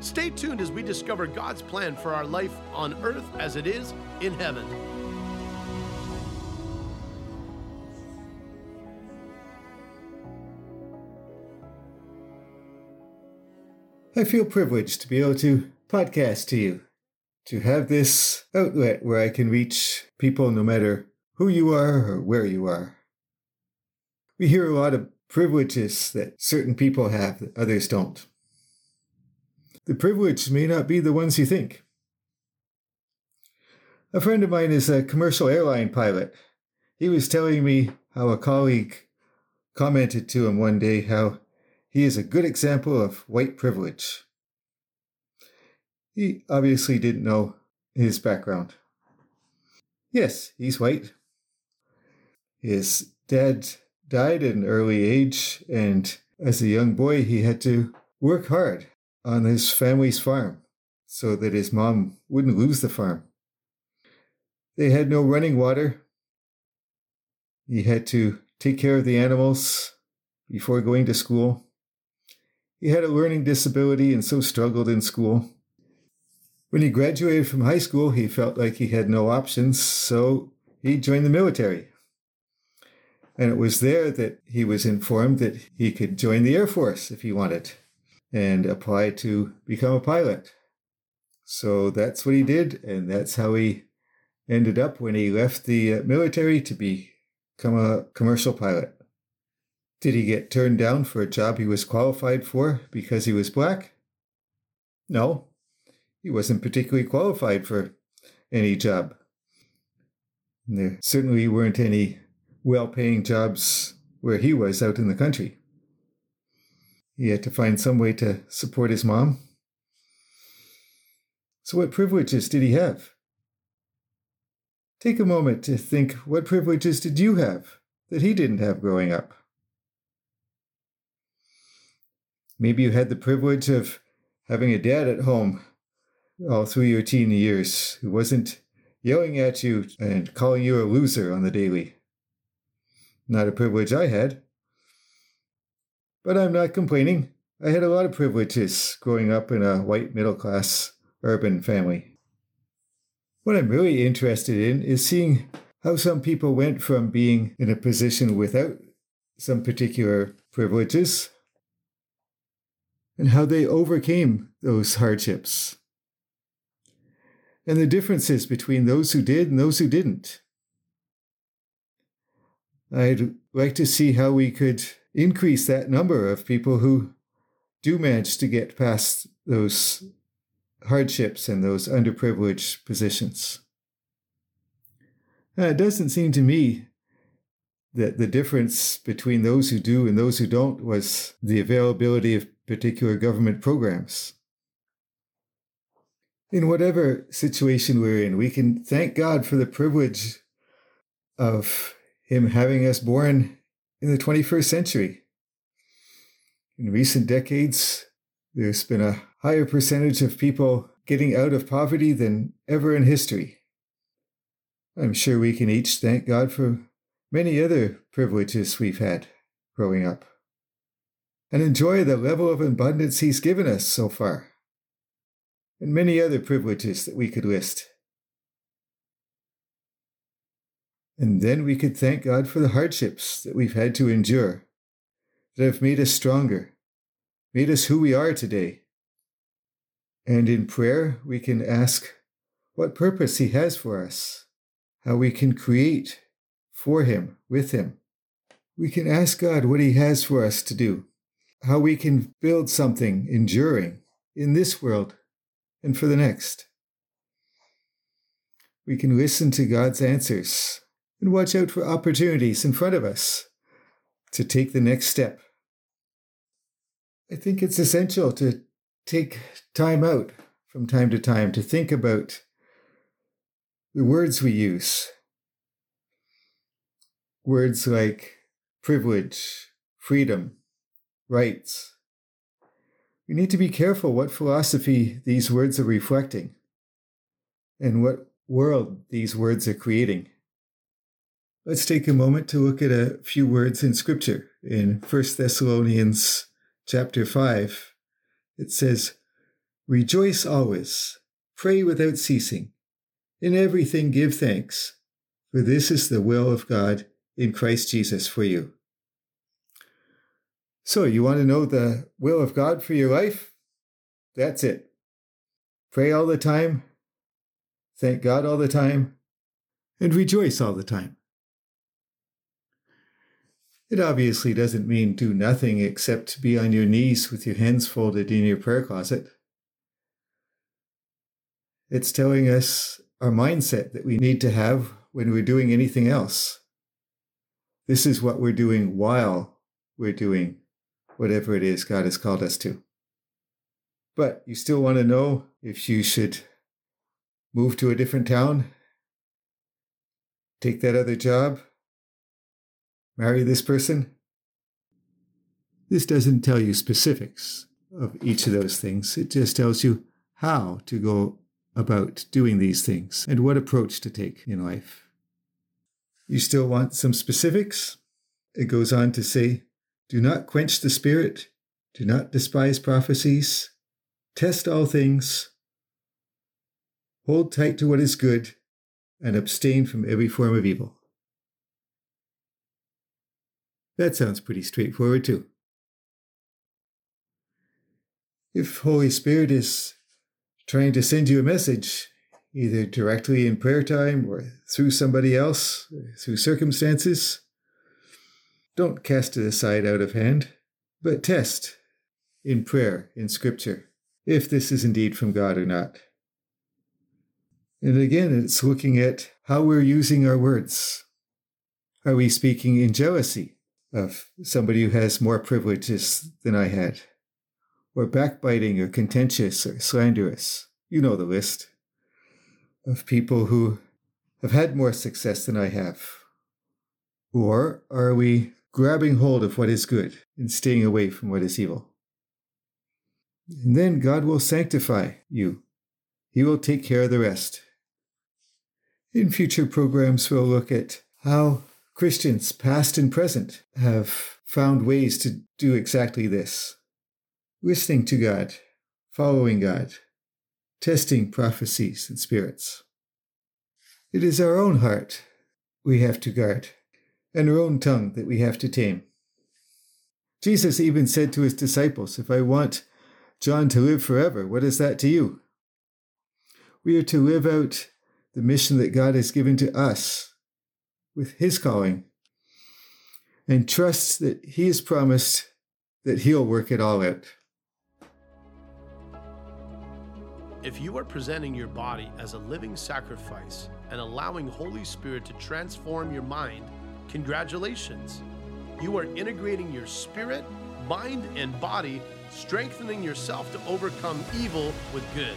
Stay tuned as we discover God's plan for our life on earth as it is in heaven. I feel privileged to be able to podcast to you, to have this outlet where I can reach people no matter who you are or where you are. We hear a lot of privileges that certain people have that others don't. The privileged may not be the ones you think. A friend of mine is a commercial airline pilot. He was telling me how a colleague commented to him one day how he is a good example of white privilege. He obviously didn't know his background. Yes, he's white. His dad died at an early age, and as a young boy, he had to work hard on his family's farm so that his mom wouldn't lose the farm. They had no running water. He had to take care of the animals before going to school. He had a learning disability and so struggled in school. When he graduated from high school, he felt like he had no options, so he joined the military. And it was there that he was informed that he could join the Air Force if he wanted and apply to become a pilot. So that's what he did, and that's how he ended up when he left the uh, military to become a commercial pilot. Did he get turned down for a job he was qualified for because he was black? No, he wasn't particularly qualified for any job. there certainly weren't any well paying jobs where he was out in the country. He had to find some way to support his mom. So, what privileges did he have? Take a moment to think what privileges did you have that he didn't have growing up? Maybe you had the privilege of having a dad at home all through your teen years who wasn't yelling at you and calling you a loser on the daily. Not a privilege I had. But I'm not complaining. I had a lot of privileges growing up in a white middle class urban family. What I'm really interested in is seeing how some people went from being in a position without some particular privileges and how they overcame those hardships. And the differences between those who did and those who didn't. I'd like to see how we could increase that number of people who do manage to get past those hardships and those underprivileged positions. Now, it doesn't seem to me that the difference between those who do and those who don't was the availability of particular government programs. In whatever situation we're in, we can thank God for the privilege of Him having us born in the 21st century. In recent decades, there's been a higher percentage of people getting out of poverty than ever in history. I'm sure we can each thank God for many other privileges we've had growing up and enjoy the level of abundance He's given us so far, and many other privileges that we could list. And then we could thank God for the hardships that we've had to endure, that have made us stronger, made us who we are today. And in prayer, we can ask what purpose He has for us, how we can create for Him, with Him. We can ask God what He has for us to do, how we can build something enduring in this world and for the next. We can listen to God's answers and watch out for opportunities in front of us to take the next step. I think it's essential to take time out from time to time to think about the words we use. Words like privilege, freedom, rights. We need to be careful what philosophy these words are reflecting and what world these words are creating. Let's take a moment to look at a few words in scripture. In 1 Thessalonians chapter 5, it says, Rejoice always, pray without ceasing, in everything give thanks, for this is the will of God in Christ Jesus for you. So, you want to know the will of God for your life? That's it. Pray all the time, thank God all the time, and rejoice all the time. It obviously doesn't mean do nothing except be on your knees with your hands folded in your prayer closet. It's telling us our mindset that we need to have when we're doing anything else. This is what we're doing while we're doing whatever it is God has called us to. But you still want to know if you should move to a different town, take that other job, marry this person. This doesn't tell you specifics of each of those things. It just tells you how to go about doing these things and what approach to take in life. You still want some specifics? It goes on to say, Do not quench the spirit, do not despise prophecies, test all things, hold tight to what is good, and abstain from every form of evil. That sounds pretty straightforward, too. If Holy Spirit is trying to send you a message, either directly in prayer time or through somebody else, through circumstances, don't cast it aside out of hand, but test in prayer, in Scripture, if this is indeed from God or not. And again, it's looking at how we're using our words. Are we speaking in jealousy? Of somebody who has more privileges than I had, or backbiting, or contentious, or slanderous. You know the list of people who have had more success than I have. Or are we grabbing hold of what is good and staying away from what is evil? And then God will sanctify you. He will take care of the rest. In future programs, we'll look at how Christians, past and present, have found ways to do exactly this listening to God, following God, testing prophecies and spirits. It is our own heart we have to guard, and our own tongue that we have to tame. Jesus even said to his disciples, If I want John to live forever, what is that to you? We are to live out the mission that God has given to us with his calling and trust that he has promised that he'll work it all out. If you are presenting your body as a living sacrifice and allowing Holy Spirit to transform your mind, congratulations. You are integrating your spirit, mind, and body, strengthening yourself to overcome evil with good.